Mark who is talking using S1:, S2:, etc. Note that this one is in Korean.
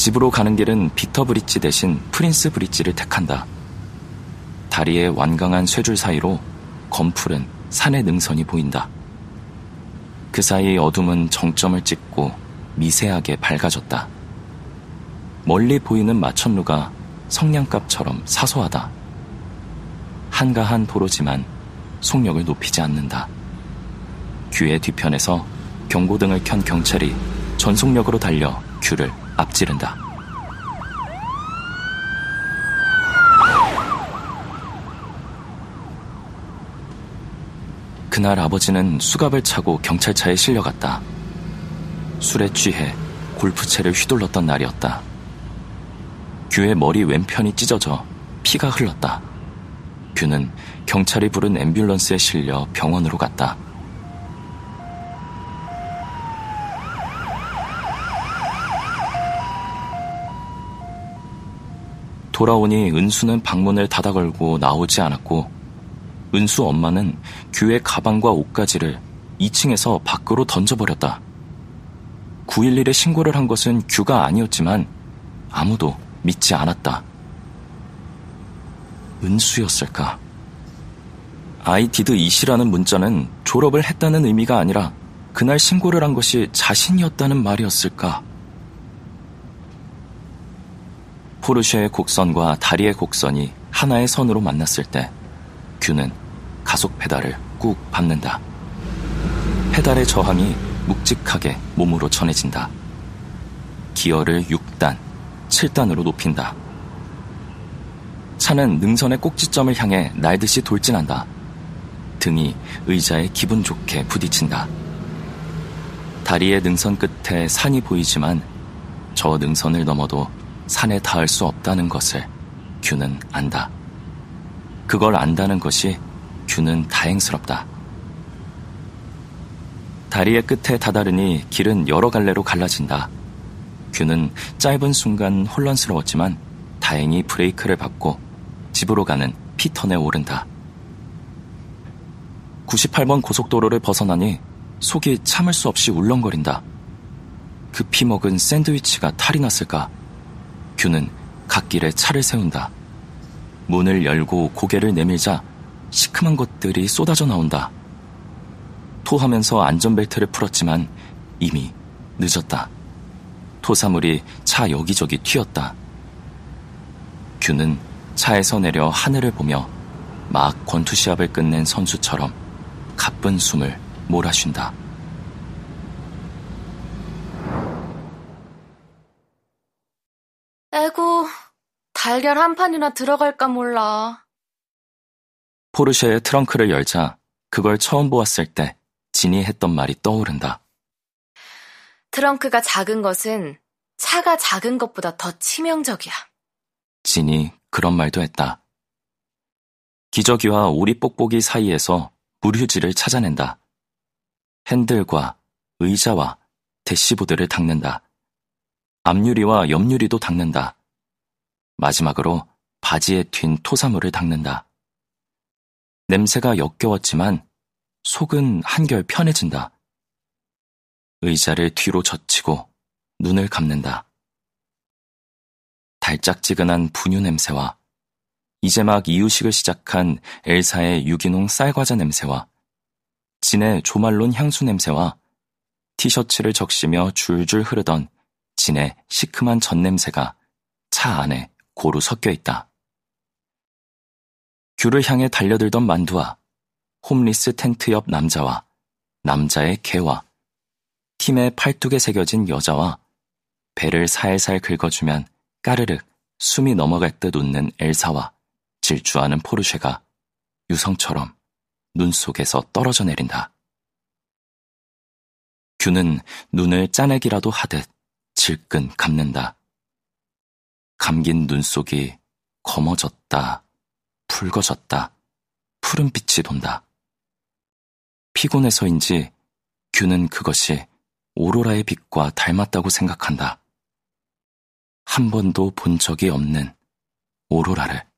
S1: 집으로 가는 길은 비터 브릿지 대신 프린스 브릿지를 택한다. 다리의 완강한 쇠줄 사이로 검푸른 산의 능선이 보인다. 그 사이 어둠은 정점을 찍고 미세하게 밝아졌다. 멀리 보이는 마천루가 성냥갑처럼 사소하다. 한가한 도로지만 속력을 높이지 않는다. 규의 뒤편에서 경고등을 켠 경찰이 전속력으로 달려 규를 앞지른다. 그날 아버지는 수갑을 차고 경찰차에 실려갔다. 술에 취해 골프채를 휘둘렀던 날이었다. 규의 머리 왼편이 찢어져 피가 흘렀다. 규는 경찰이 부른 앰뷸런스에 실려 병원으로 갔다. 돌아오니 은수는 방문을 닫아 걸고 나오지 않았고 은수 엄마는 규의 가방과 옷가지를 2층에서 밖으로 던져버렸다. 911에 신고를 한 것은 규가 아니었지만 아무도 믿지 않았다. 은수였을까? 아이디드 이시라는 문자는 졸업을 했다는 의미가 아니라 그날 신고를 한 것이 자신이었다는 말이었을까? 포르쉐의 곡선과 다리의 곡선이 하나의 선으로 만났을 때 규는 가속 페달을 꾹 밟는다. 페달의 저항이 묵직하게 몸으로 전해진다. 기어를 6단, 7단으로 높인다. 차는 능선의 꼭지점을 향해 날듯이 돌진한다. 등이 의자에 기분 좋게 부딪힌다. 다리의 능선 끝에 산이 보이지만 저 능선을 넘어도 산에 닿을 수 없다는 것을 규는 안다. 그걸 안다는 것이 규는 다행스럽다. 다리의 끝에 다다르니 길은 여러 갈래로 갈라진다. 규는 짧은 순간 혼란스러웠지만 다행히 브레이크를 밟고 집으로 가는 피턴에 오른다. 98번 고속도로를 벗어나니 속이 참을 수 없이 울렁거린다. 급히 먹은 샌드위치가 탈이 났을까? 큐는 갓길에 차를 세운다. 문을 열고 고개를 내밀자 시큼한 것들이 쏟아져 나온다. 토하면서 안전벨트를 풀었지만 이미 늦었다. 토사물이 차 여기저기 튀었다. 큐는 차에서 내려 하늘을 보며 막 권투 시합을 끝낸 선수처럼 가쁜 숨을 몰아쉰다.
S2: 에고, 달걀 한 판이나 들어갈까 몰라.
S1: 포르쉐의 트렁크를 열자 그걸 처음 보았을 때 진이 했던 말이 떠오른다.
S2: 트렁크가 작은 것은 차가 작은 것보다 더 치명적이야.
S1: 진이 그런 말도 했다. 기저귀와 오리 뽁뽁이 사이에서 물휴지를 찾아낸다. 핸들과 의자와 대시보드를 닦는다. 앞유리와 옆유리도 닦는다. 마지막으로 바지에 튄 토사물을 닦는다. 냄새가 역겨웠지만 속은 한결 편해진다. 의자를 뒤로 젖히고 눈을 감는다. 달짝지근한 분유 냄새와 이제 막 이유식을 시작한 엘사의 유기농 쌀과자 냄새와 진의 조말론 향수 냄새와 티셔츠를 적시며 줄줄 흐르던 진의 시큼한 젖냄새가 차 안에 고루 섞여 있다. 귤을 향해 달려들던 만두와 홈리스 텐트 옆 남자와 남자의 개와 팀의 팔뚝에 새겨진 여자와 배를 살살 긁어주면 까르륵 숨이 넘어갈 듯 웃는 엘사와 질주하는 포르쉐가 유성처럼 눈 속에서 떨어져 내린다. 규는 눈을 짜내기라도 하듯 질끈 감는다. 감긴 눈 속이 검어졌다, 붉어졌다, 푸른빛이 돈다. 피곤해서인지 규는 그것이 오로라의 빛과 닮았다고 생각한다. 한 번도 본 적이 없는 오로라를.